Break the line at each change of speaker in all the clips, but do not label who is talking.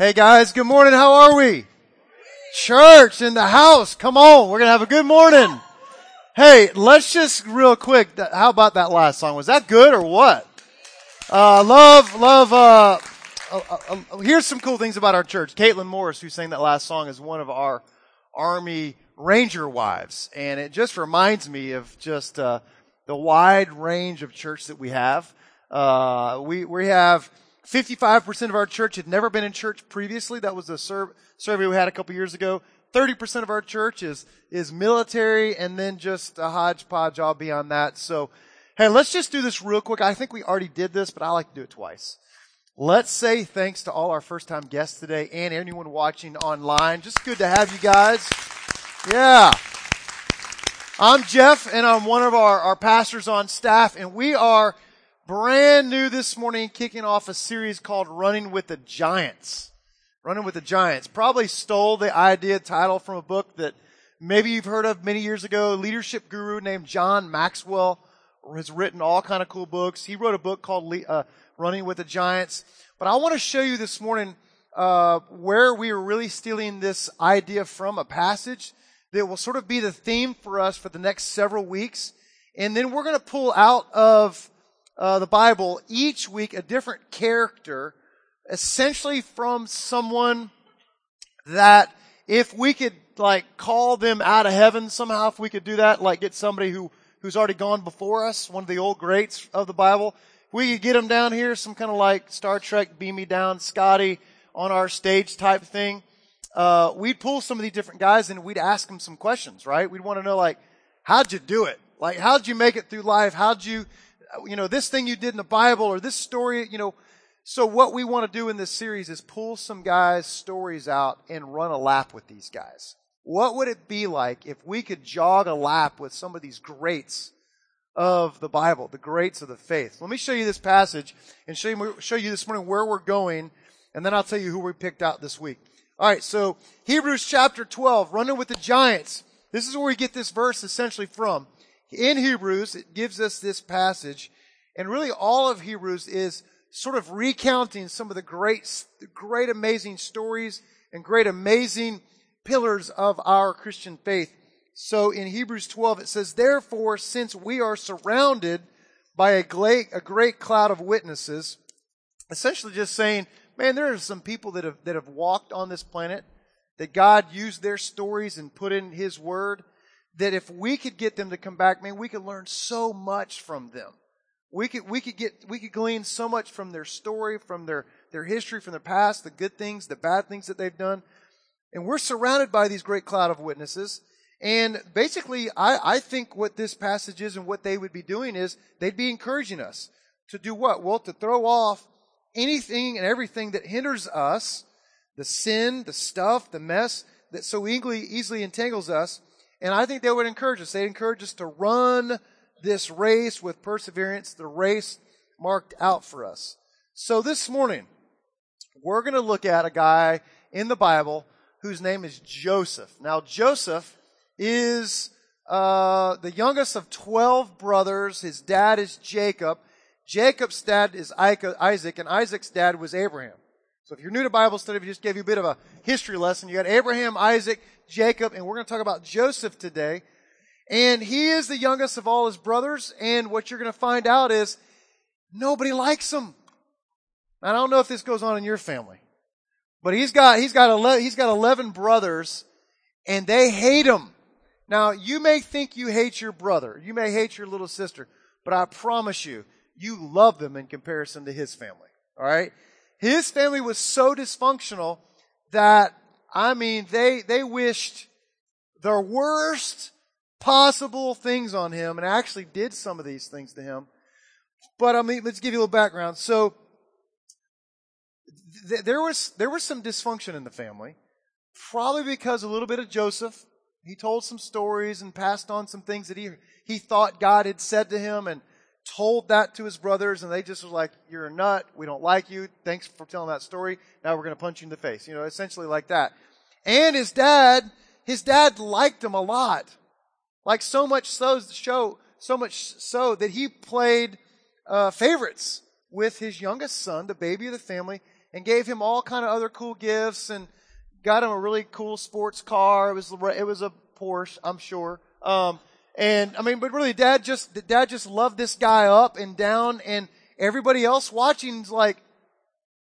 Hey guys, good morning. How are we? Church in the house. Come on. We're going to have a good morning. Hey, let's just real quick. How about that last song? Was that good or what? Uh, love, love, uh, uh, uh, uh, here's some cool things about our church. Caitlin Morris, who sang that last song, is one of our Army Ranger wives. And it just reminds me of just, uh, the wide range of church that we have. Uh, we, we have 55% of our church had never been in church previously. That was a sur- survey we had a couple years ago. 30% of our church is, is military and then just a hodgepodge all beyond that. So, hey, let's just do this real quick. I think we already did this, but I like to do it twice. Let's say thanks to all our first time guests today and anyone watching online. Just good to have you guys. Yeah. I'm Jeff and I'm one of our, our pastors on staff and we are brand new this morning, kicking off a series called Running with the Giants. Running with the Giants. Probably stole the idea title from a book that maybe you've heard of many years ago. Leadership guru named John Maxwell has written all kind of cool books. He wrote a book called uh, Running with the Giants. But I want to show you this morning uh, where we are really stealing this idea from a passage that will sort of be the theme for us for the next several weeks. And then we're going to pull out of uh, the Bible each week a different character, essentially from someone that if we could like call them out of heaven somehow, if we could do that, like get somebody who who's already gone before us, one of the old greats of the Bible, we could get them down here, some kind of like Star Trek, beam me down, Scotty on our stage type thing. Uh, we'd pull some of these different guys and we'd ask them some questions, right? We'd want to know like, how'd you do it? Like, how'd you make it through life? How'd you, Uh, you know, this thing you did in the Bible or this story, you know. So what we want to do in this series is pull some guys' stories out and run a lap with these guys. What would it be like if we could jog a lap with some of these greats of the Bible, the greats of the faith? Let me show you this passage and show you, show you this morning where we're going, and then I'll tell you who we picked out this week. All right, so Hebrews chapter 12, running with the giants. This is where we get this verse essentially from in Hebrews, it gives us this passage, and really all of Hebrews is sort of recounting some of the great, great amazing stories and great amazing pillars of our Christian faith. So in Hebrews 12 it says, Therefore, since we are surrounded by a great, a great cloud of witnesses, essentially just saying, man, there are some people that have, that have walked on this planet, that God used their stories and put in His Word, that if we could get them to come back, man, we could learn so much from them. We could, we could get, we could glean so much from their story, from their, their history, from their past, the good things, the bad things that they've done. And we're surrounded by these great cloud of witnesses. And basically, I, I think what this passage is and what they would be doing is they'd be encouraging us to do what? Well, to throw off anything and everything that hinders us, the sin, the stuff, the mess that so easily, easily entangles us, and I think they would encourage us. They encourage us to run this race with perseverance, the race marked out for us. So this morning, we're going to look at a guy in the Bible whose name is Joseph. Now, Joseph is uh, the youngest of 12 brothers. His dad is Jacob. Jacob's dad is Isaac, and Isaac's dad was Abraham. So if you're new to Bible study, we just gave you a bit of a history lesson. You got Abraham, Isaac, Jacob, and we're going to talk about Joseph today. And he is the youngest of all his brothers. And what you're going to find out is nobody likes him. I don't know if this goes on in your family, but he's got, he's got 11, he's got 11 brothers and they hate him. Now, you may think you hate your brother. You may hate your little sister, but I promise you, you love them in comparison to his family. All right? His family was so dysfunctional that I mean, they, they wished the worst possible things on him and actually did some of these things to him. But I mean, let's give you a little background. So, th- there was, there was some dysfunction in the family. Probably because a little bit of Joseph. He told some stories and passed on some things that he, he thought God had said to him and told that to his brothers and they just was like, you're a nut. We don't like you. Thanks for telling that story. Now we're going to punch you in the face. You know, essentially like that. And his dad, his dad liked him a lot. Like so much so, show, so much so that he played, uh, favorites with his youngest son, the baby of the family, and gave him all kind of other cool gifts and got him a really cool sports car. It was it was a Porsche, I'm sure. Um, and I mean, but really, dad just dad just loved this guy up and down, and everybody else watching's like,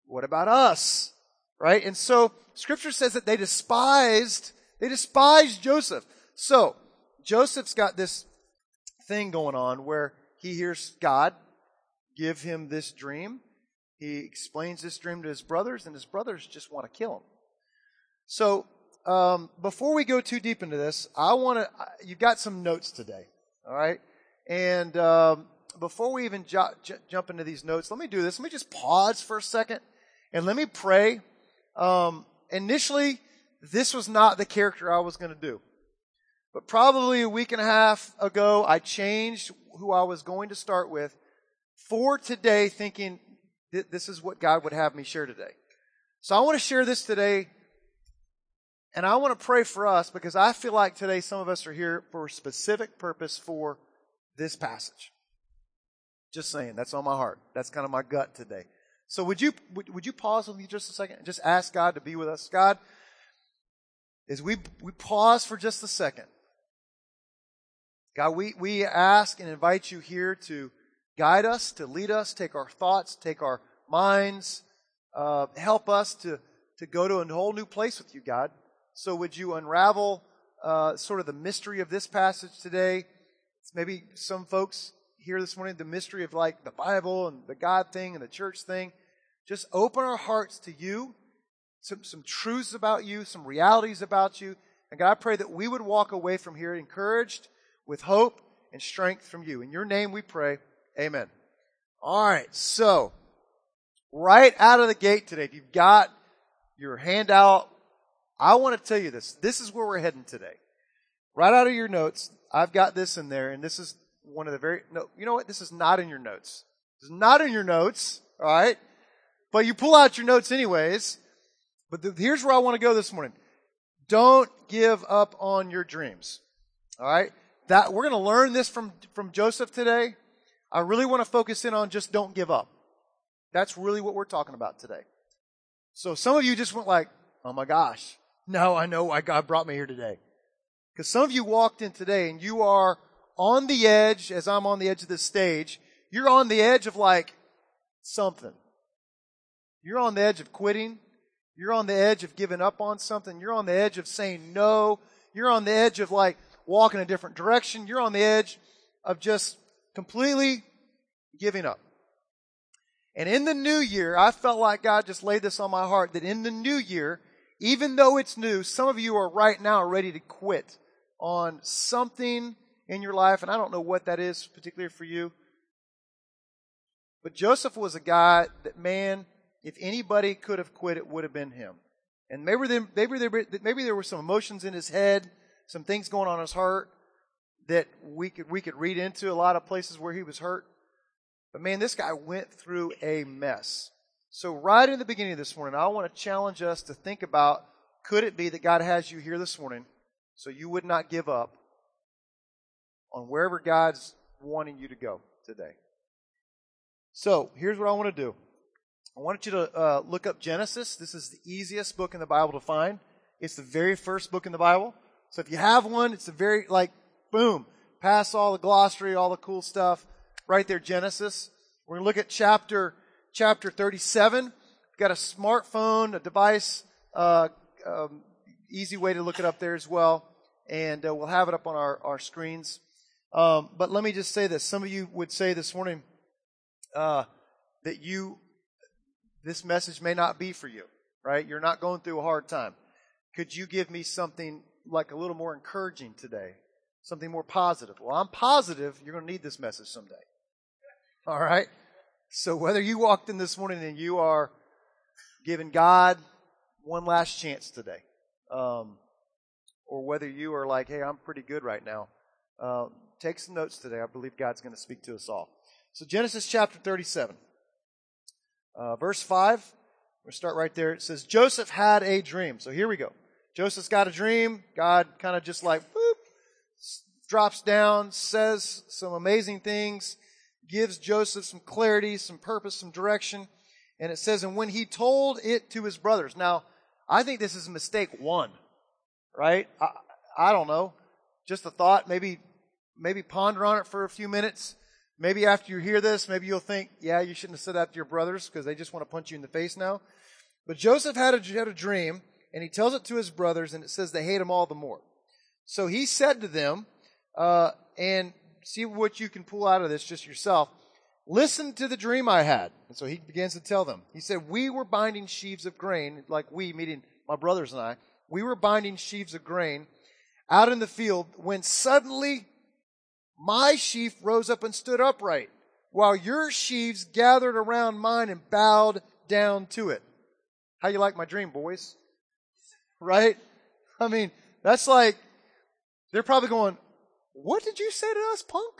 what about us? Right? And so scripture says that they despised, they despised Joseph. So Joseph's got this thing going on where he hears God give him this dream. He explains this dream to his brothers, and his brothers just want to kill him. So, um, before we go too deep into this, I want to, you've got some notes today, all right? And um, before we even jo- j- jump into these notes, let me do this. Let me just pause for a second and let me pray. Um, initially, this was not the character I was going to do. But probably a week and a half ago, I changed who I was going to start with for today, thinking that this is what God would have me share today. So I want to share this today, and I want to pray for us because I feel like today some of us are here for a specific purpose for this passage. Just saying, that's on my heart. That's kind of my gut today. So would you would, you pause with me just a second and just ask God to be with us? God, as we we pause for just a second. God, we, we ask and invite you here to guide us, to lead us, take our thoughts, take our minds, uh, help us to, to go to a whole new place with you, God. So would you unravel uh, sort of the mystery of this passage today? Maybe some folks here this morning, the mystery of like the Bible and the God thing and the church thing. Just open our hearts to you, some, some truths about you, some realities about you. And God, I pray that we would walk away from here encouraged with hope and strength from you. In your name we pray. Amen. All right. So, right out of the gate today, if you've got your handout, I want to tell you this. This is where we're heading today. Right out of your notes, I've got this in there, and this is one of the very, no, you know what? This is not in your notes. Is not in your notes, all right? But you pull out your notes anyways. But the, here's where I want to go this morning. Don't give up on your dreams, all right? that we're going to learn this from, from Joseph today. I really want to focus in on just don't give up. That's really what we're talking about today. So some of you just went like, oh my gosh, now I know why God brought me here today. Because some of you walked in today and you are on the edge, as I'm on the edge of this stage, you're on the edge of like something. You're on the edge of quitting. You're on the edge of giving up on something. You're on the edge of saying no. You're on the edge of like, walking a different direction. You're on the edge of just completely giving up. And in the new year, I felt like God just laid this on my heart that in the new year, even though it's new, some of you are right now ready to quit on something in your life, and I don't know what that is particularly for you. But Joseph was a guy that, man, if anybody could have quit, it would have been him. And maybe there, maybe there, maybe there were some emotions in his head some things going on in his heart that we could we could read into a lot of places where he was hurt. But man, this guy went through a mess. So right in the beginning of this morning, I want to challenge us to think about could it be that God has you here this morning so you would not give up on wherever God's wanting you to go today. So here's what I want to do. I want you to uh, look up Genesis. This is the easiest book in the Bible to find. It's the very first book in the Bible. So if you have one, it's a very, like, boom, pass all the glossary, all the cool stuff, right there, Genesis. We're going to look at chapter, chapter 37. We've got a smartphone, a device, uh, um, easy way to look it up there as well. And uh, we'll have it up on our, our screens. Um, but let me just say this. Some of you would say this morning uh, that you, this message may not be for you, right? You're not going through a hard time. Could you give me something like a little more encouraging today, something more positive. Well, I'm positive you're going to need this message someday. All right? So whether you walked in this morning and you are giving God one last chance today, um, or whether you are like, hey, I'm pretty good right now, uh, take some notes today. I believe God's going to speak to us all. So Genesis chapter 37, uh, verse 5. We'll start right there. It says, Joseph had a dream. So here we go. Joseph's got a dream. God kind of just like, whoop, drops down, says some amazing things, gives Joseph some clarity, some purpose, some direction. And it says, and when he told it to his brothers. Now, I think this is mistake one, right? I, I don't know. Just a thought. Maybe, maybe ponder on it for a few minutes. Maybe after you hear this, maybe you'll think, yeah, you shouldn't have said that to your brothers because they just want to punch you in the face now. But Joseph had a, had a dream and he tells it to his brothers and it says they hate him all the more. So he said to them, uh, and see what you can pull out of this just yourself. Listen to the dream I had. And so he begins to tell them. He said, We were binding sheaves of grain, like we, meaning my brothers and I, we were binding sheaves of grain out in the field when suddenly my sheaf rose up and stood upright, while your sheaves gathered around mine and bowed down to it. How you like my dream, boys? Right? I mean, that's like, they're probably going, what did you say to us, punk?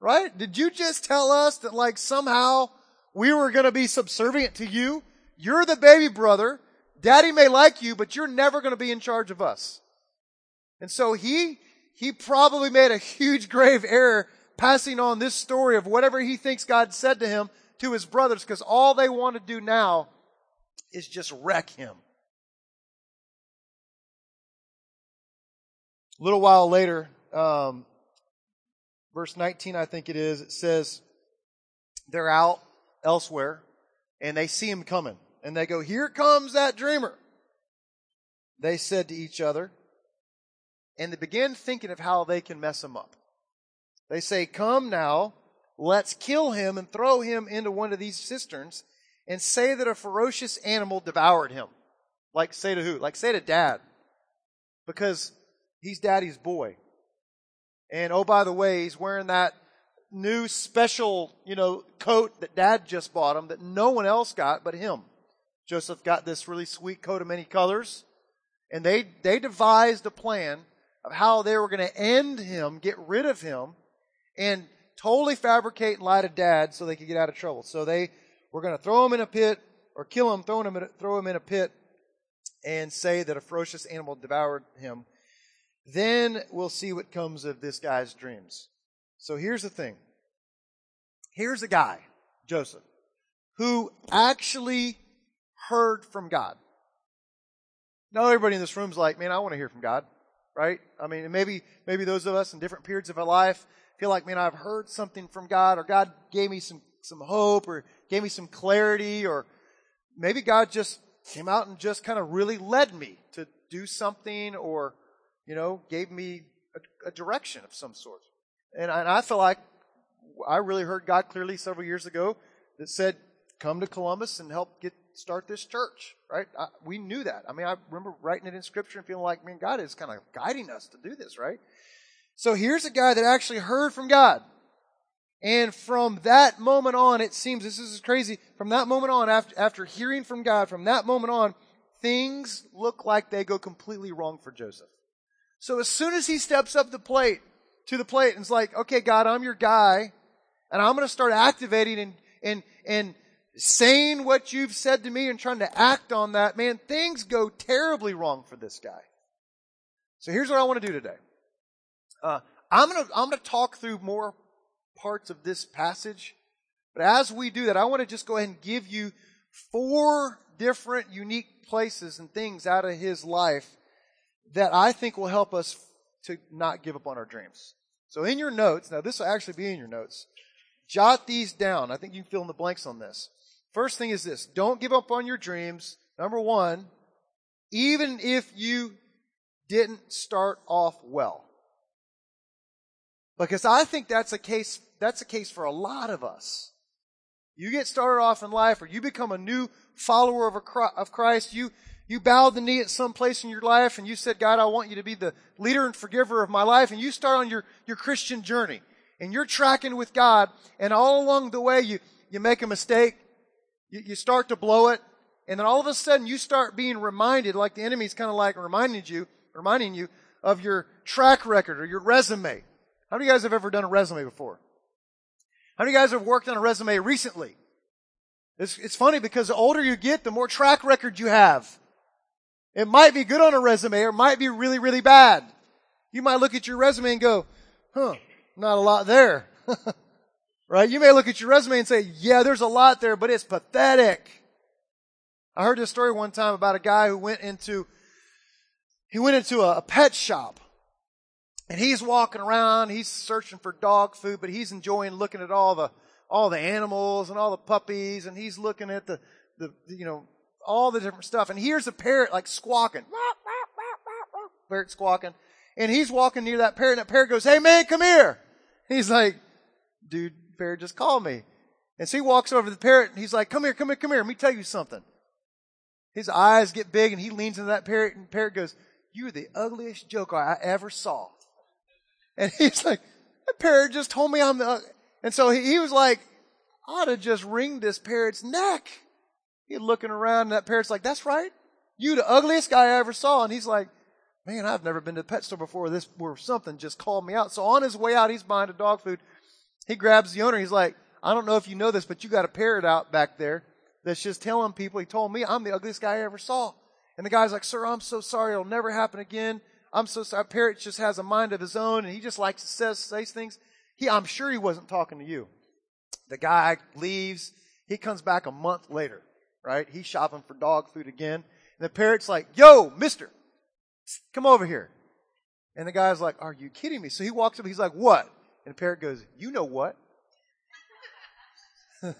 Right? Did you just tell us that like somehow we were going to be subservient to you? You're the baby brother. Daddy may like you, but you're never going to be in charge of us. And so he, he probably made a huge grave error passing on this story of whatever he thinks God said to him to his brothers because all they want to do now is just wreck him. A little while later, um, verse 19, I think it is, it says, they're out elsewhere and they see him coming. And they go, Here comes that dreamer. They said to each other, and they begin thinking of how they can mess him up. They say, Come now, let's kill him and throw him into one of these cisterns and say that a ferocious animal devoured him. Like, say to who? Like, say to dad. Because he's daddy's boy. And oh, by the way, he's wearing that new special, you know, coat that dad just bought him that no one else got but him. Joseph got this really sweet coat of many colors. And they, they devised a plan of how they were going to end him, get rid of him, and totally fabricate and lie to dad so they could get out of trouble. So they were going to throw him in a pit or kill him, throw him, in a, throw him in a pit, and say that a ferocious animal devoured him. Then we'll see what comes of this guy's dreams. So here's the thing. Here's a guy, Joseph, who actually heard from God. Now everybody in this room's like, man, I want to hear from God, right? I mean, maybe, maybe those of us in different periods of our life feel like, man, I've heard something from God or God gave me some, some hope or gave me some clarity or maybe God just came out and just kind of really led me to do something or you know, gave me a, a direction of some sort. And I, and I feel like I really heard God clearly several years ago that said, come to Columbus and help get start this church, right? I, we knew that. I mean, I remember writing it in scripture and feeling like, man, God is kind of guiding us to do this, right? So here's a guy that actually heard from God. And from that moment on, it seems, this is crazy, from that moment on, after, after hearing from God, from that moment on, things look like they go completely wrong for Joseph. So as soon as he steps up the plate, to the plate and is like, okay, God, I'm your guy, and I'm going to start activating and, and, and saying what you've said to me and trying to act on that, man, things go terribly wrong for this guy. So here's what I want to do today. Uh, I'm going to, I'm going to talk through more parts of this passage. But as we do that, I want to just go ahead and give you four different unique places and things out of his life that I think will help us to not give up on our dreams. So in your notes, now this will actually be in your notes, jot these down. I think you can fill in the blanks on this. First thing is this don't give up on your dreams. Number one, even if you didn't start off well. Because I think that's a case, that's a case for a lot of us. You get started off in life or you become a new follower of Christ, you, you bowed the knee at some place in your life and you said, God, I want you to be the leader and forgiver of my life. And you start on your, your Christian journey and you're tracking with God. And all along the way, you, you make a mistake. You, you start to blow it. And then all of a sudden you start being reminded, like the enemy's kind of like reminding you, reminding you of your track record or your resume. How many of you guys have ever done a resume before? How many of you guys have worked on a resume recently? It's, it's funny because the older you get, the more track record you have. It might be good on a resume or it might be really, really bad. You might look at your resume and go, huh, not a lot there. Right? You may look at your resume and say, yeah, there's a lot there, but it's pathetic. I heard this story one time about a guy who went into, he went into a, a pet shop and he's walking around, he's searching for dog food, but he's enjoying looking at all the, all the animals and all the puppies and he's looking at the, the, you know, all the different stuff. And here's a parrot like squawking. Parrot squawking. And he's walking near that parrot and that parrot goes, Hey man, come here. He's like, dude, parrot just called me. And so he walks over to the parrot and he's like, come here, come here, come here. Let me tell you something. His eyes get big and he leans into that parrot and parrot goes, you're the ugliest joker I ever saw. And he's like, that parrot just told me I'm the, and so he, he was like, I ought to just wring this parrot's neck. He's looking around and that parrot's like, that's right. You the ugliest guy I ever saw. And he's like, man, I've never been to the pet store before this, where something just called me out. So on his way out, he's buying a dog food. He grabs the owner. He's like, I don't know if you know this, but you got a parrot out back there that's just telling people, he told me I'm the ugliest guy I ever saw. And the guy's like, sir, I'm so sorry. It'll never happen again. I'm so sorry. Parrot just has a mind of his own and he just likes to say, say things. He, I'm sure he wasn't talking to you. The guy leaves. He comes back a month later, right? He's shopping for dog food again. And the parrot's like, yo, mister, come over here. And the guy's like, are you kidding me? So he walks up. He's like, what? And the parrot goes, you know what?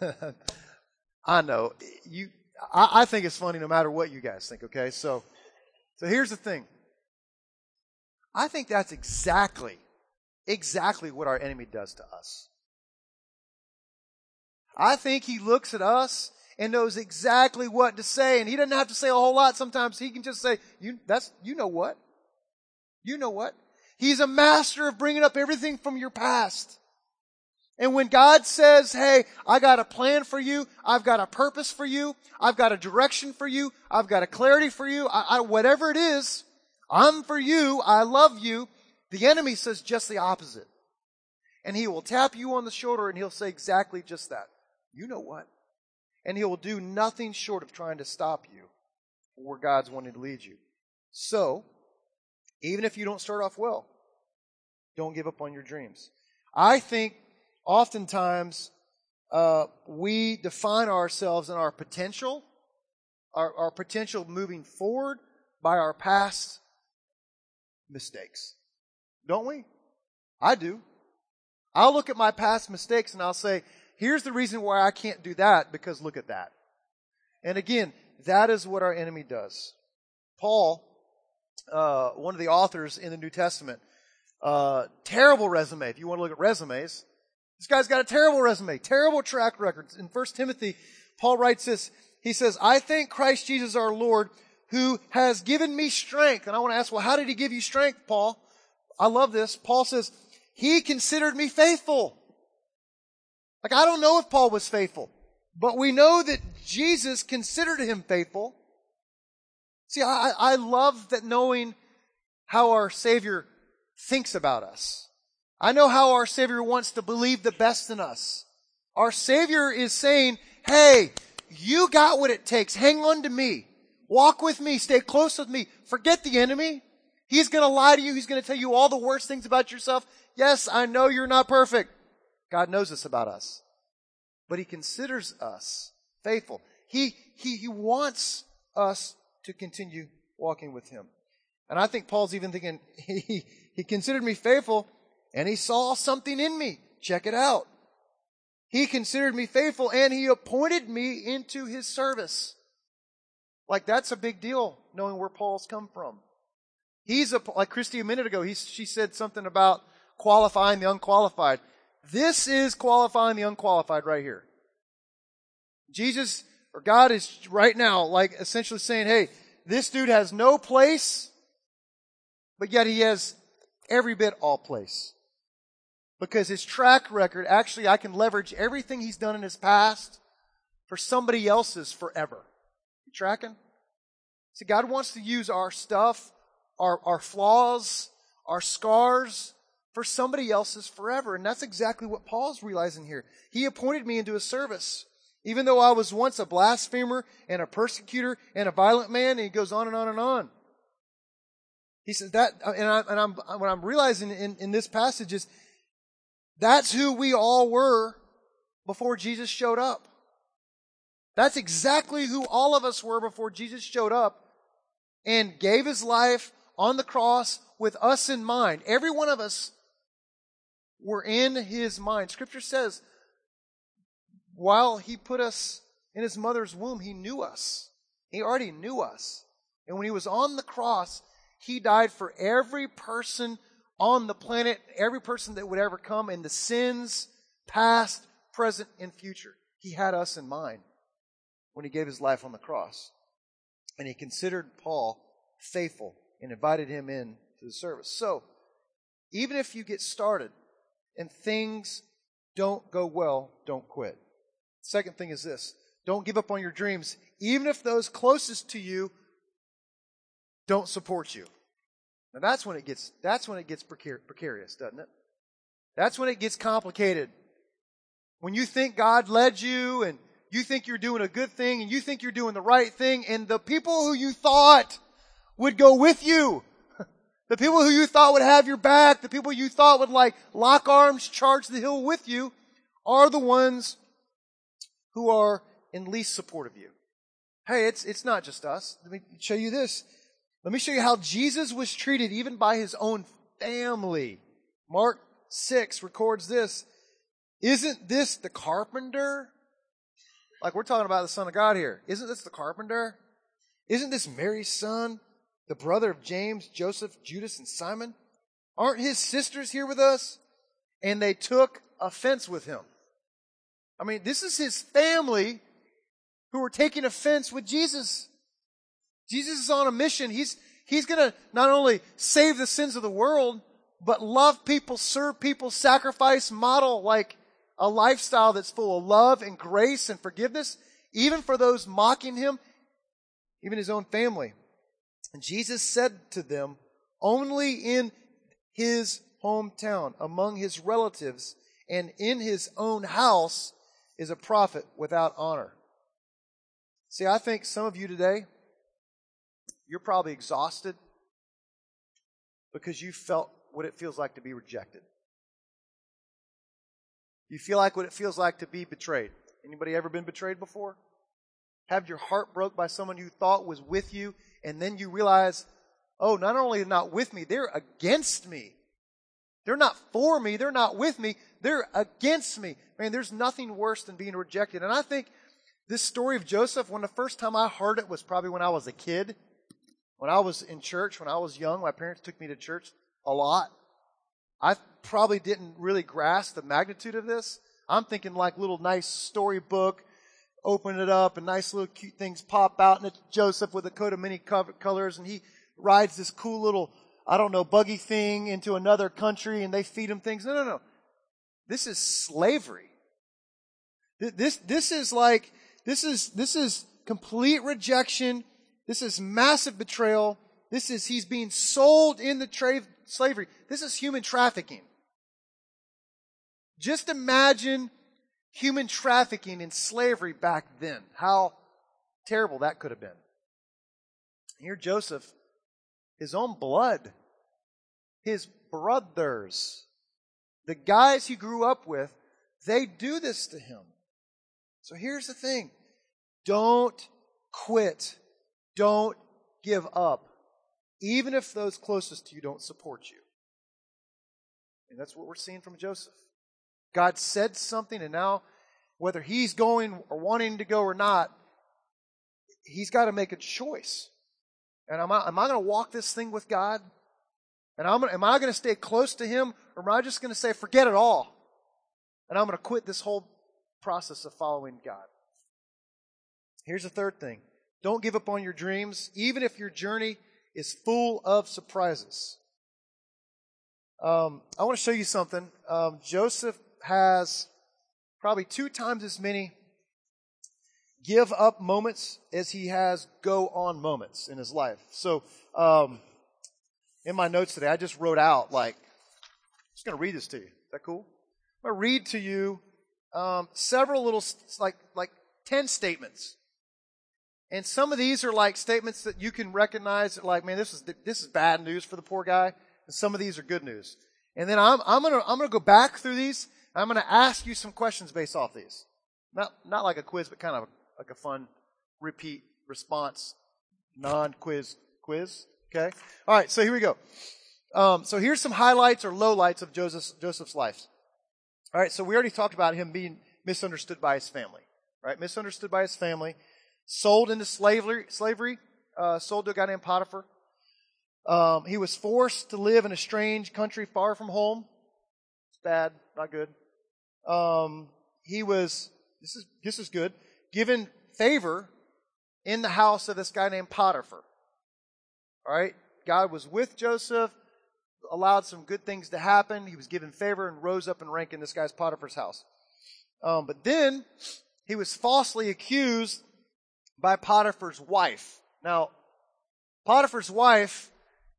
I know. You, I, I think it's funny no matter what you guys think, okay? So, so here's the thing. I think that's exactly, exactly what our enemy does to us. I think he looks at us and knows exactly what to say, and he doesn't have to say a whole lot. Sometimes he can just say, "You, that's, you know what? You know what?" He's a master of bringing up everything from your past. And when God says, Hey, I got a plan for you. I've got a purpose for you. I've got a direction for you. I've got a clarity for you. I, I, whatever it is, I'm for you. I love you. The enemy says just the opposite. And he will tap you on the shoulder and he'll say exactly just that. You know what? And he will do nothing short of trying to stop you where God's wanting to lead you. So, even if you don't start off well, don't give up on your dreams. I think oftentimes uh, we define ourselves and our potential, our, our potential moving forward by our past mistakes. Don't we? I do. I'll look at my past mistakes and I'll say, here's the reason why I can't do that because look at that. And again, that is what our enemy does. Paul, uh, one of the authors in the New Testament, uh, terrible resume. If you want to look at resumes, this guy's got a terrible resume, terrible track record. In 1 Timothy, Paul writes this. He says, I thank Christ Jesus our Lord who has given me strength. And I want to ask, well, how did he give you strength, Paul? I love this. Paul says, he considered me faithful. Like, I don't know if Paul was faithful, but we know that Jesus considered him faithful. See, I, I love that knowing how our Savior thinks about us. I know how our Savior wants to believe the best in us. Our Savior is saying, hey, you got what it takes. Hang on to me. Walk with me. Stay close with me. Forget the enemy. He's going to lie to you. He's going to tell you all the worst things about yourself. Yes, I know you're not perfect. God knows this about us. But He considers us faithful. He, He, He wants us to continue walking with Him. And I think Paul's even thinking, He, he considered me faithful and he saw something in me. Check it out. He considered me faithful and he appointed me into his service. Like that's a big deal, knowing where Paul's come from. He's a, like Christy a minute ago, he, she said something about qualifying the unqualified. This is qualifying the unqualified right here. Jesus or God is right now like essentially saying, hey, this dude has no place, but yet he has every bit all place because his track record, actually, I can leverage everything he's done in his past for somebody else's forever. You tracking? See, God wants to use our stuff, our, our flaws, our scars for somebody else's forever. And that's exactly what Paul's realizing here. He appointed me into a service. Even though I was once a blasphemer and a persecutor and a violent man, and he goes on and on and on. He says that, and, I, and I'm, what I'm realizing in, in this passage is that's who we all were before Jesus showed up. That's exactly who all of us were before Jesus showed up and gave his life on the cross with us in mind. Every one of us were in his mind. Scripture says, while he put us in his mother's womb, he knew us. He already knew us. And when he was on the cross, he died for every person on the planet, every person that would ever come, and the sins, past, present, and future. He had us in mind when he gave his life on the cross. And he considered Paul faithful and invited him in to the service. So, even if you get started and things don't go well, don't quit. Second thing is this don't give up on your dreams, even if those closest to you don't support you. Now that's when it gets that's when it gets precarious, doesn't it? That's when it gets complicated. When you think God led you and you think you're doing a good thing and you think you're doing the right thing and the people who you thought would go with you, the people who you thought would have your back, the people you thought would like lock arms, charge the hill with you, are the ones who are in least support of you. Hey, it's, it's not just us. Let me show you this. Let me show you how Jesus was treated even by his own family. Mark 6 records this. Isn't this the carpenter? Like we're talking about the Son of God here. Isn't this the carpenter? Isn't this Mary's son, the brother of James, Joseph, Judas, and Simon? Aren't his sisters here with us? And they took offense with him. I mean, this is his family who are taking offense with Jesus. Jesus is on a mission. He's, he's gonna not only save the sins of the world, but love people, serve people, sacrifice, model like a lifestyle that's full of love and grace and forgiveness, even for those mocking him, even his own family. And Jesus said to them, only in his hometown, among his relatives, and in his own house is a prophet without honor. See, I think some of you today, you're probably exhausted because you felt what it feels like to be rejected. You feel like what it feels like to be betrayed. Anybody ever been betrayed before? Have your heart broke by someone you thought was with you, and then you realize, oh, not only not with me, they're against me. They're not for me, they're not with me, they're against me. Man, there's nothing worse than being rejected. And I think this story of Joseph, when the first time I heard it was probably when I was a kid. When I was in church, when I was young, my parents took me to church a lot. I probably didn't really grasp the magnitude of this. I'm thinking like little nice storybook, open it up and nice little cute things pop out and it's Joseph with a coat of many colors and he rides this cool little, I don't know, buggy thing into another country and they feed him things. No, no, no. This is slavery. This, this is like, this is, this is complete rejection. This is massive betrayal. This is, he's being sold in the trade, slavery. This is human trafficking. Just imagine human trafficking and slavery back then. How terrible that could have been. Here, Joseph, his own blood, his brothers, the guys he grew up with, they do this to him. So here's the thing don't quit, don't give up even if those closest to you don't support you. And that's what we're seeing from Joseph. God said something, and now, whether he's going or wanting to go or not, he's got to make a choice. And am I, am I going to walk this thing with God? And I'm am I going to stay close to Him, or am I just going to say, forget it all? And I'm going to quit this whole process of following God. Here's the third thing don't give up on your dreams, even if your journey is full of surprises. Um, I want to show you something. Um, Joseph has probably two times as many give up moments as he has go on moments in his life. So, um, in my notes today, I just wrote out like, I'm just going to read this to you. Is that cool? I'm going to read to you um, several little like like ten statements and some of these are like statements that you can recognize that like, man, this is, this is bad news for the poor guy. And some of these are good news. And then I'm, I'm gonna, I'm gonna go back through these. I'm going to ask you some questions based off these. Not, not like a quiz, but kind of like a fun repeat response, non-quiz quiz. Okay? All right, so here we go. Um, so here's some highlights or lowlights of Joseph's, Joseph's life. All right, so we already talked about him being misunderstood by his family, right? Misunderstood by his family, sold into slavery, slavery, uh, sold to a guy named Potiphar. Um, he was forced to live in a strange country far from home. It's bad, not good. Um, he was this is this is good. Given favor in the house of this guy named Potiphar. All right, God was with Joseph, allowed some good things to happen. He was given favor and rose up in rank in this guy's Potiphar's house. Um, but then he was falsely accused by Potiphar's wife. Now, Potiphar's wife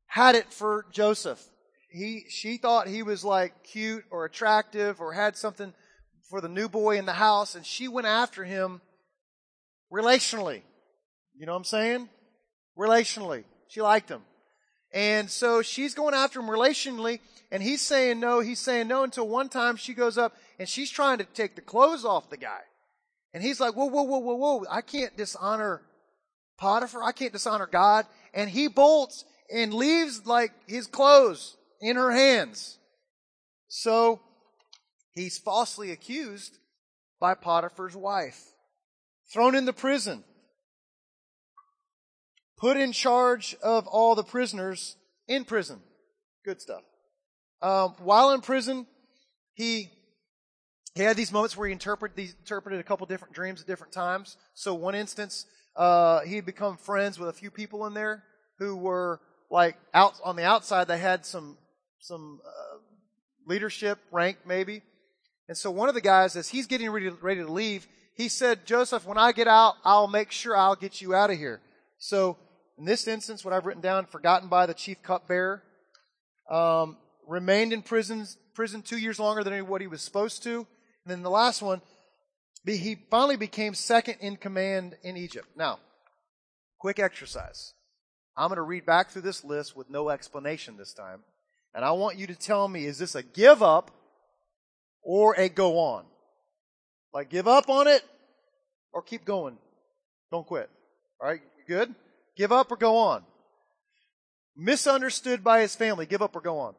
had it for Joseph. He, she thought he was like cute or attractive or had something for the new boy in the house, and she went after him relationally. You know what I'm saying? Relationally. She liked him. And so she's going after him relationally, and he's saying no, he's saying no until one time she goes up and she's trying to take the clothes off the guy. And he's like, whoa, whoa, whoa, whoa, whoa, I can't dishonor Potiphar. I can't dishonor God. And he bolts and leaves like his clothes in her hands. So he's falsely accused by Potiphar's wife, thrown into prison, put in charge of all the prisoners in prison. Good stuff. Um, while in prison, he he had these moments where he interpreted interpreted a couple different dreams at different times. So one instance, uh, he had become friends with a few people in there who were like out on the outside. They had some some uh, leadership rank maybe, and so one of the guys, as he's getting ready, ready to leave, he said, Joseph, when I get out, I'll make sure I'll get you out of here. So in this instance, what I've written down, forgotten by the chief cupbearer, um, remained in prison, prison two years longer than what he was supposed to. And then the last one, he finally became second in command in Egypt. Now, quick exercise. I'm going to read back through this list with no explanation this time. And I want you to tell me, is this a give up or a go on. Like give up on it or keep going. Don't quit. All right, good? Give up or go on. Misunderstood by his family. Give up or go on.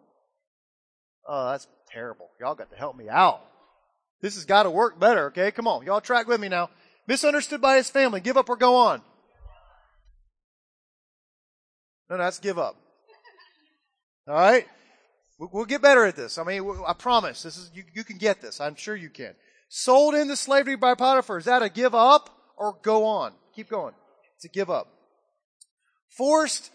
Oh, that's terrible. Y'all got to help me out. This has got to work better, okay? Come on. Y'all track with me now. Misunderstood by his family. Give up or go on. No, that's give up. All right? We'll get better at this. I mean, I promise. This is you, you can get this. I'm sure you can. Sold into slavery by Potiphar. Is that a give up or go on? Keep going. It's a give up. Forced,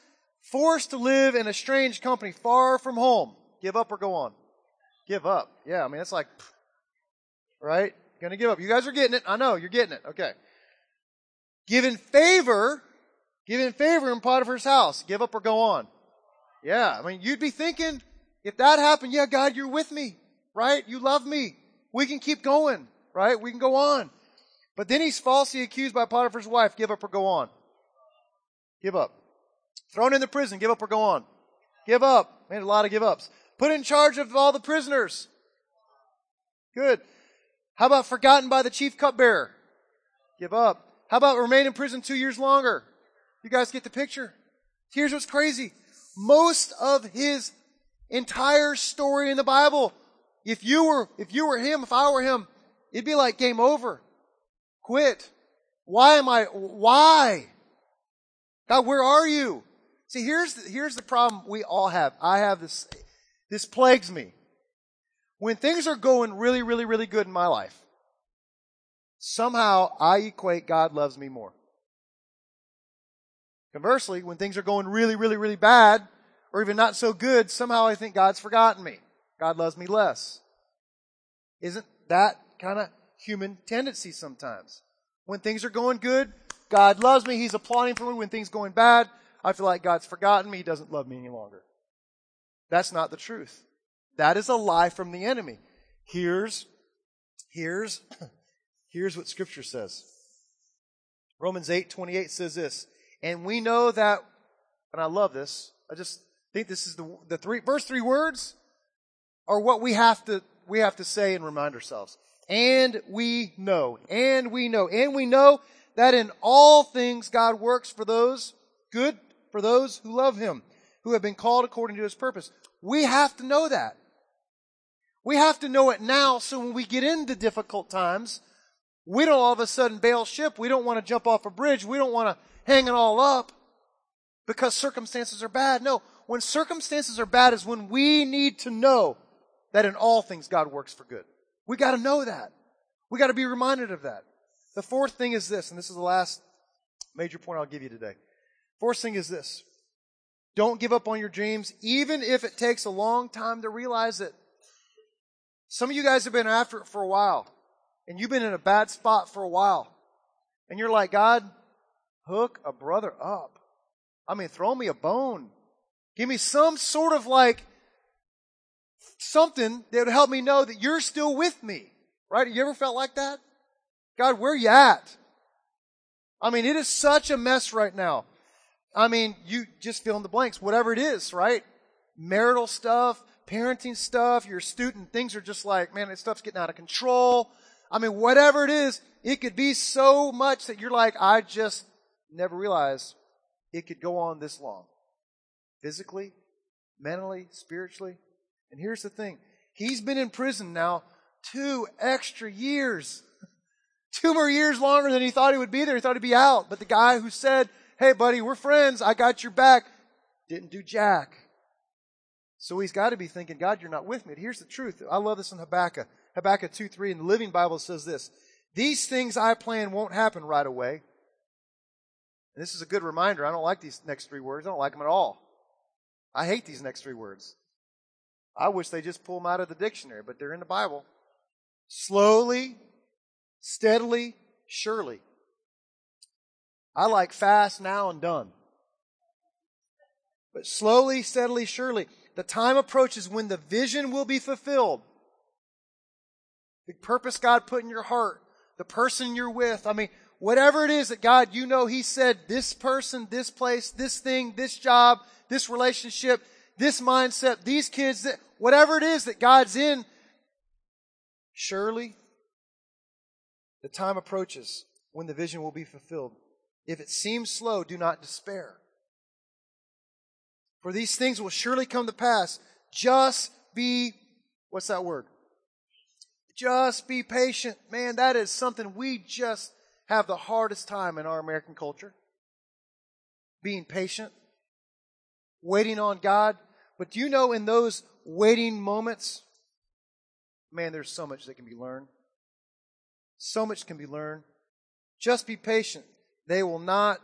forced to live in a strange company far from home. Give up or go on? Give up. Yeah, I mean, it's like, right? Gonna give up. You guys are getting it. I know, you're getting it. Okay. Given favor, given favor in Potiphar's house. Give up or go on? Yeah, I mean, you'd be thinking, if that happened, yeah, God, you're with me, right? You love me. We can keep going, right? We can go on. But then he's falsely accused by Potiphar's wife. Give up or go on. Give up. Thrown into prison. Give up or go on. Give up. Made a lot of give ups. Put in charge of all the prisoners. Good. How about forgotten by the chief cupbearer? Give up. How about remain in prison two years longer? You guys get the picture? Here's what's crazy. Most of his entire story in the Bible. If you were, if you were him, if I were him, it'd be like game over. Quit. Why am I, why? God, where are you? See, here's the, here's the problem we all have. I have this, this plagues me. When things are going really, really, really good in my life, somehow I equate God loves me more. Conversely, when things are going really, really, really bad, or even not so good, somehow I think God's forgotten me. God loves me less. Isn't that kind of human tendency sometimes? When things are going good, God loves me. He's applauding for me. When things going bad, I feel like God's forgotten me. He doesn't love me any longer. That's not the truth. That is a lie from the enemy. Here's, here's, here's what scripture says. Romans 8, 28 says this, and we know that, and I love this, I just think this is the, the three, first three words are what we have to we have to say and remind ourselves. And we know, and we know, and we know that in all things God works for those good, for those who love Him, who have been called according to His purpose. We have to know that. We have to know it now so when we get into difficult times, we don't all of a sudden bail ship. We don't want to jump off a bridge. We don't want to hang it all up because circumstances are bad. No, when circumstances are bad is when we need to know that in all things God works for good. We got to know that. We got to be reminded of that. The fourth thing is this, and this is the last major point I'll give you today. Fourth thing is this. Don't give up on your dreams, even if it takes a long time to realize it. Some of you guys have been after it for a while, and you've been in a bad spot for a while. And you're like, God, hook a brother up. I mean, throw me a bone. Give me some sort of like something that would help me know that you're still with me. Right? You ever felt like that? God, where you at? I mean, it is such a mess right now. I mean, you just fill in the blanks, whatever it is, right? Marital stuff, parenting stuff, your student, things are just like, man, this stuff's getting out of control. I mean, whatever it is, it could be so much that you're like, I just never realized it could go on this long. Physically, mentally, spiritually. And here's the thing. He's been in prison now two extra years. two more years longer than he thought he would be there. He thought he'd be out. But the guy who said, Hey buddy, we're friends. I got your back. Didn't do jack. So he's got to be thinking, God, you're not with me. Here's the truth. I love this in Habakkuk. Habakkuk 2 3 in the Living Bible says this These things I plan won't happen right away. And this is a good reminder. I don't like these next three words. I don't like them at all. I hate these next three words. I wish they just pull them out of the dictionary, but they're in the Bible. Slowly, steadily, surely. I like fast now and done. But slowly, steadily, surely. The time approaches when the vision will be fulfilled. The purpose God put in your heart, the person you're with. I mean, whatever it is that God, you know, He said this person, this place, this thing, this job, this relationship, this mindset, these kids, whatever it is that God's in, surely the time approaches when the vision will be fulfilled. If it seems slow, do not despair. For these things will surely come to pass. Just be, what's that word? Just be patient. Man, that is something we just have the hardest time in our American culture. Being patient, waiting on God. But do you know in those waiting moments, man, there's so much that can be learned. So much can be learned. Just be patient. They will not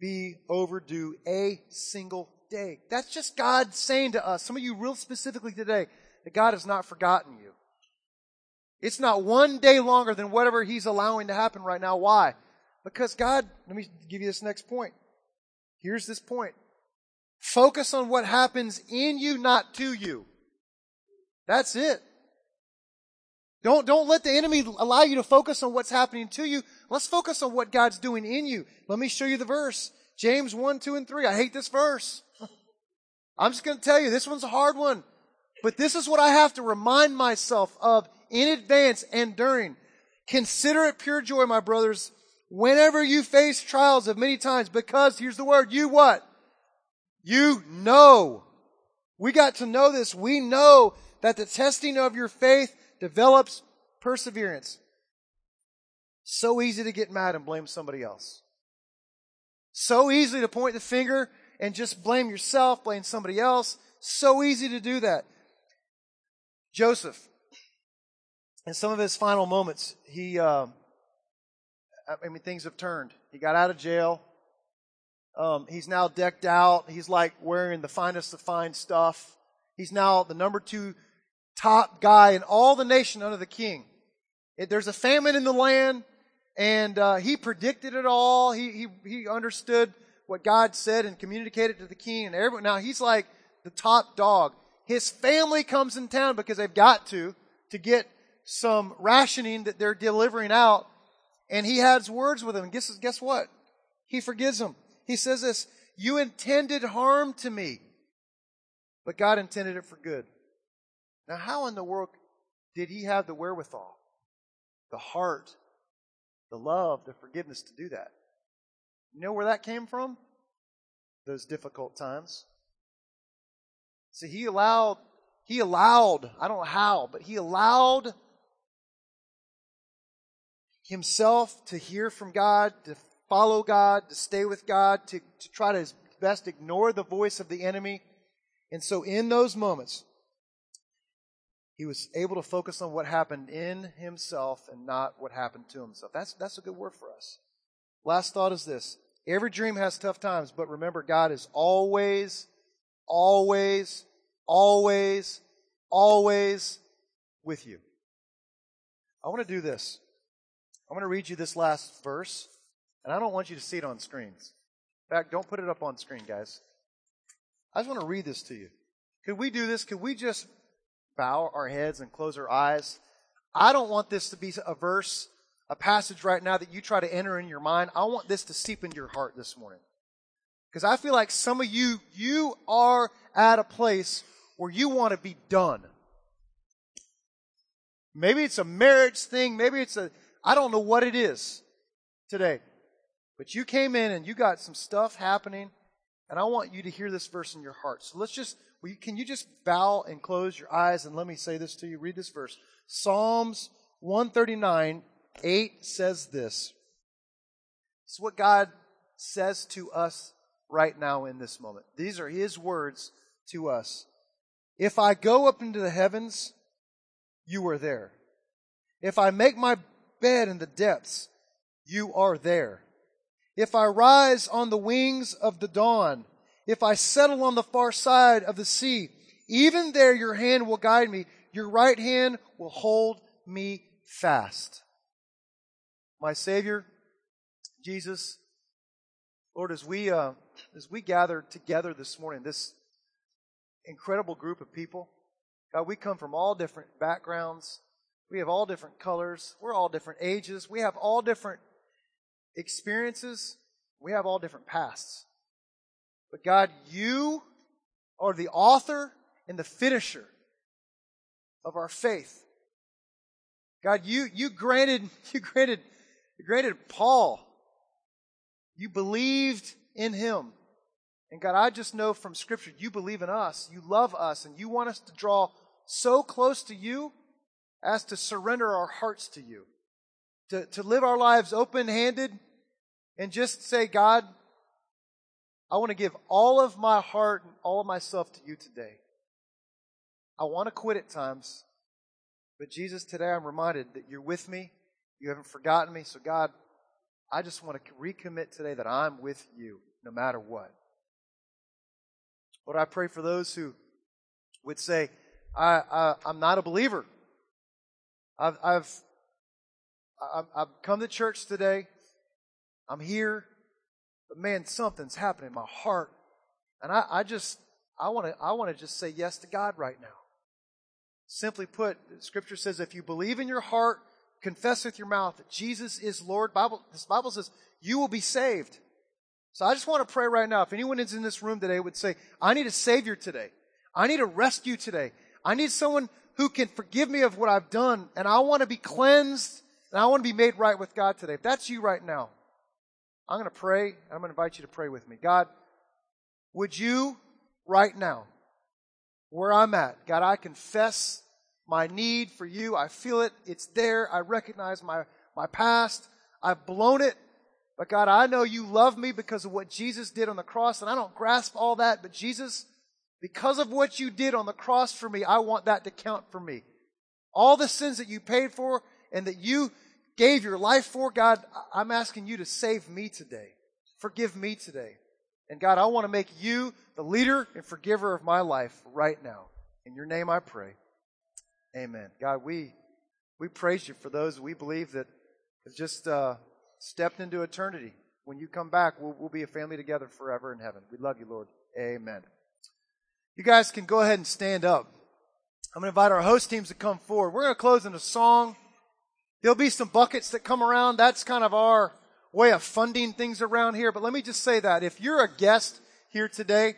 be overdue a single day. That's just God saying to us, some of you real specifically today, that God has not forgotten you. It's not one day longer than whatever He's allowing to happen right now. Why? Because God, let me give you this next point. Here's this point. Focus on what happens in you, not to you. That's it. Don't, don't let the enemy allow you to focus on what's happening to you. Let's focus on what God's doing in you. Let me show you the verse. James 1, 2, and 3. I hate this verse. I'm just going to tell you, this one's a hard one. But this is what I have to remind myself of in advance and during. Consider it pure joy, my brothers, whenever you face trials of many times, because here's the word, you what? You know. We got to know this. We know that the testing of your faith develops perseverance. So easy to get mad and blame somebody else. So easy to point the finger and just blame yourself, blame somebody else. So easy to do that. Joseph, in some of his final moments, he, uh, I mean, things have turned. He got out of jail. Um, he's now decked out. He's like wearing the finest of fine stuff. He's now the number two top guy in all the nation under the king. It, there's a famine in the land, and uh, he predicted it all. He, he he understood what God said and communicated to the king and everyone. Now he's like the top dog. His family comes in town because they've got to to get some rationing that they're delivering out, and he has words with them. Guess guess what? He forgives them. He says this, you intended harm to me, but God intended it for good. Now, how in the world did he have the wherewithal, the heart, the love, the forgiveness to do that? You know where that came from? Those difficult times. See, he allowed, he allowed, I don't know how, but he allowed himself to hear from God, to follow God, to stay with God, to, to try to best ignore the voice of the enemy. And so in those moments, he was able to focus on what happened in himself and not what happened to himself. That's, that's a good word for us. Last thought is this. Every dream has tough times, but remember, God is always, always, always, always with you. I want to do this. I'm going to read you this last verse, and I don't want you to see it on screens. In fact, don't put it up on screen, guys. I just want to read this to you. Could we do this? Could we just bow our heads and close our eyes? I don't want this to be a verse, a passage right now that you try to enter in your mind. I want this to seep into your heart this morning. Because I feel like some of you, you are at a place where you want to be done. Maybe it's a marriage thing. Maybe it's a, I don't know what it is today. But you came in and you got some stuff happening, and I want you to hear this verse in your heart. So let's just, can you just bow and close your eyes and let me say this to you? Read this verse. Psalms 139, 8 says this. It's what God says to us right now in this moment. These are His words to us. If I go up into the heavens, you are there. If I make my bed in the depths, you are there. If I rise on the wings of the dawn, if I settle on the far side of the sea, even there your hand will guide me. Your right hand will hold me fast. My Savior, Jesus, Lord, as we, uh, as we gather together this morning, this incredible group of people, God, we come from all different backgrounds. We have all different colors. We're all different ages. We have all different experiences, we have all different pasts. But God, you are the author and the finisher of our faith. God, you, you granted, you granted, you granted Paul. You believed in him. And God, I just know from scripture, you believe in us. You love us and you want us to draw so close to you as to surrender our hearts to you to, to live our lives open handed and just say, God, I want to give all of my heart and all of myself to you today. I want to quit at times, but Jesus, today I'm reminded that you're with me. You haven't forgotten me. So, God, I just want to recommit today that I'm with you no matter what. Lord, I pray for those who would say, I, I, am not a believer. I've, I've I've come to church today. I'm here. But man, something's happening in my heart. And I, I just, I want to, I want to just say yes to God right now. Simply put, scripture says if you believe in your heart, confess with your mouth that Jesus is Lord, Bible, this Bible says you will be saved. So I just want to pray right now. If anyone is in this room today would say, I need a savior today. I need a rescue today. I need someone who can forgive me of what I've done and I want to be cleansed and I want to be made right with God today. If that's you right now, I'm going to pray. I'm going to invite you to pray with me. God, would you right now, where I'm at, God, I confess my need for you. I feel it. It's there. I recognize my, my past. I've blown it. But God, I know you love me because of what Jesus did on the cross, and I don't grasp all that. But Jesus, because of what you did on the cross for me, I want that to count for me. All the sins that you paid for, and that you gave your life for, God, I'm asking you to save me today. Forgive me today. And God, I want to make you the leader and forgiver of my life right now. In your name I pray. Amen. God, we, we praise you for those we believe that have just uh, stepped into eternity. When you come back, we'll, we'll be a family together forever in heaven. We love you, Lord. Amen. You guys can go ahead and stand up. I'm going to invite our host teams to come forward. We're going to close in a song. There'll be some buckets that come around. That's kind of our way of funding things around here. But let me just say that if you're a guest here today,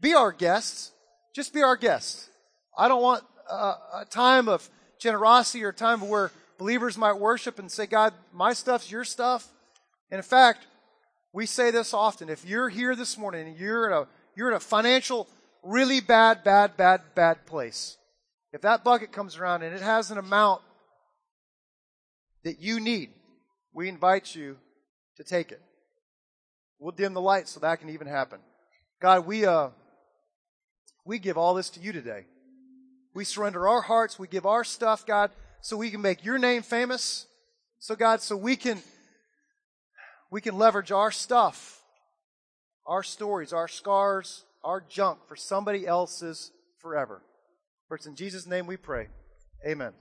be our guests. Just be our guests. I don't want a, a time of generosity or a time where believers might worship and say, God, my stuff's your stuff. And in fact, we say this often. If you're here this morning and you're in a, you're in a financial, really bad, bad, bad, bad place, if that bucket comes around and it has an amount that you need, we invite you to take it. We'll dim the lights so that can even happen. God, we, uh, we give all this to you today. We surrender our hearts. We give our stuff, God, so we can make your name famous. So God, so we can, we can leverage our stuff, our stories, our scars, our junk for somebody else's forever. For it's in Jesus' name we pray. Amen.